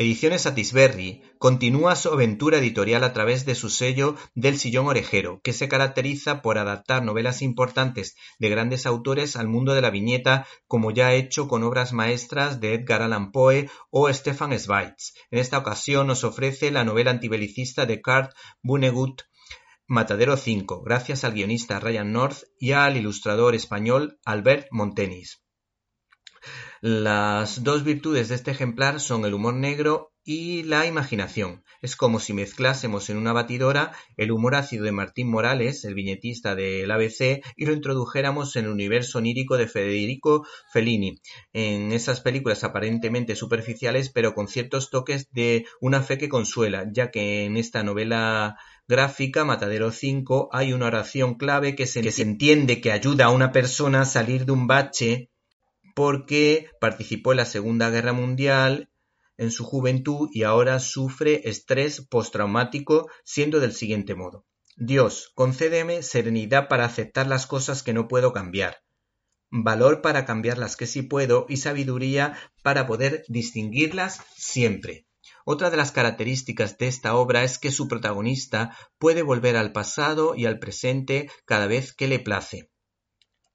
Ediciones Satisberry continúa su aventura editorial a través de su sello del sillón orejero, que se caracteriza por adaptar novelas importantes de grandes autores al mundo de la viñeta, como ya ha hecho con obras maestras de Edgar Allan Poe o Stefan Zweig. En esta ocasión nos ofrece la novela antibelicista de Kurt Vonnegut, Matadero 5, gracias al guionista Ryan North y al ilustrador español Albert Montenis. Las dos virtudes de este ejemplar son el humor negro y la imaginación. Es como si mezclásemos en una batidora el humor ácido de Martín Morales, el viñetista del ABC, y lo introdujéramos en el universo onírico de Federico Fellini, en esas películas aparentemente superficiales, pero con ciertos toques de una fe que consuela, ya que en esta novela gráfica Matadero 5 hay una oración clave que se, que se entiende que ayuda a una persona a salir de un bache porque participó en la Segunda Guerra Mundial en su juventud y ahora sufre estrés postraumático, siendo del siguiente modo. Dios, concédeme serenidad para aceptar las cosas que no puedo cambiar, valor para cambiar las que sí puedo y sabiduría para poder distinguirlas siempre. Otra de las características de esta obra es que su protagonista puede volver al pasado y al presente cada vez que le place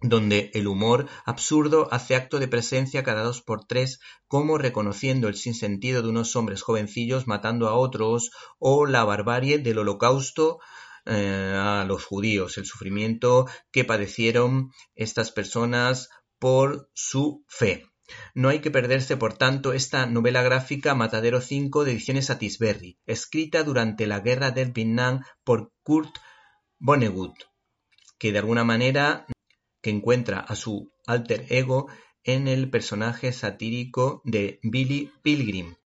donde el humor absurdo hace acto de presencia cada dos por tres, como reconociendo el sinsentido de unos hombres jovencillos matando a otros, o la barbarie del holocausto eh, a los judíos, el sufrimiento que padecieron estas personas por su fe. No hay que perderse, por tanto, esta novela gráfica Matadero 5 de ediciones Satisberry, escrita durante la guerra del Vietnam por Kurt Vonnegut, que de alguna manera que encuentra a su alter ego en el personaje satírico de Billy Pilgrim.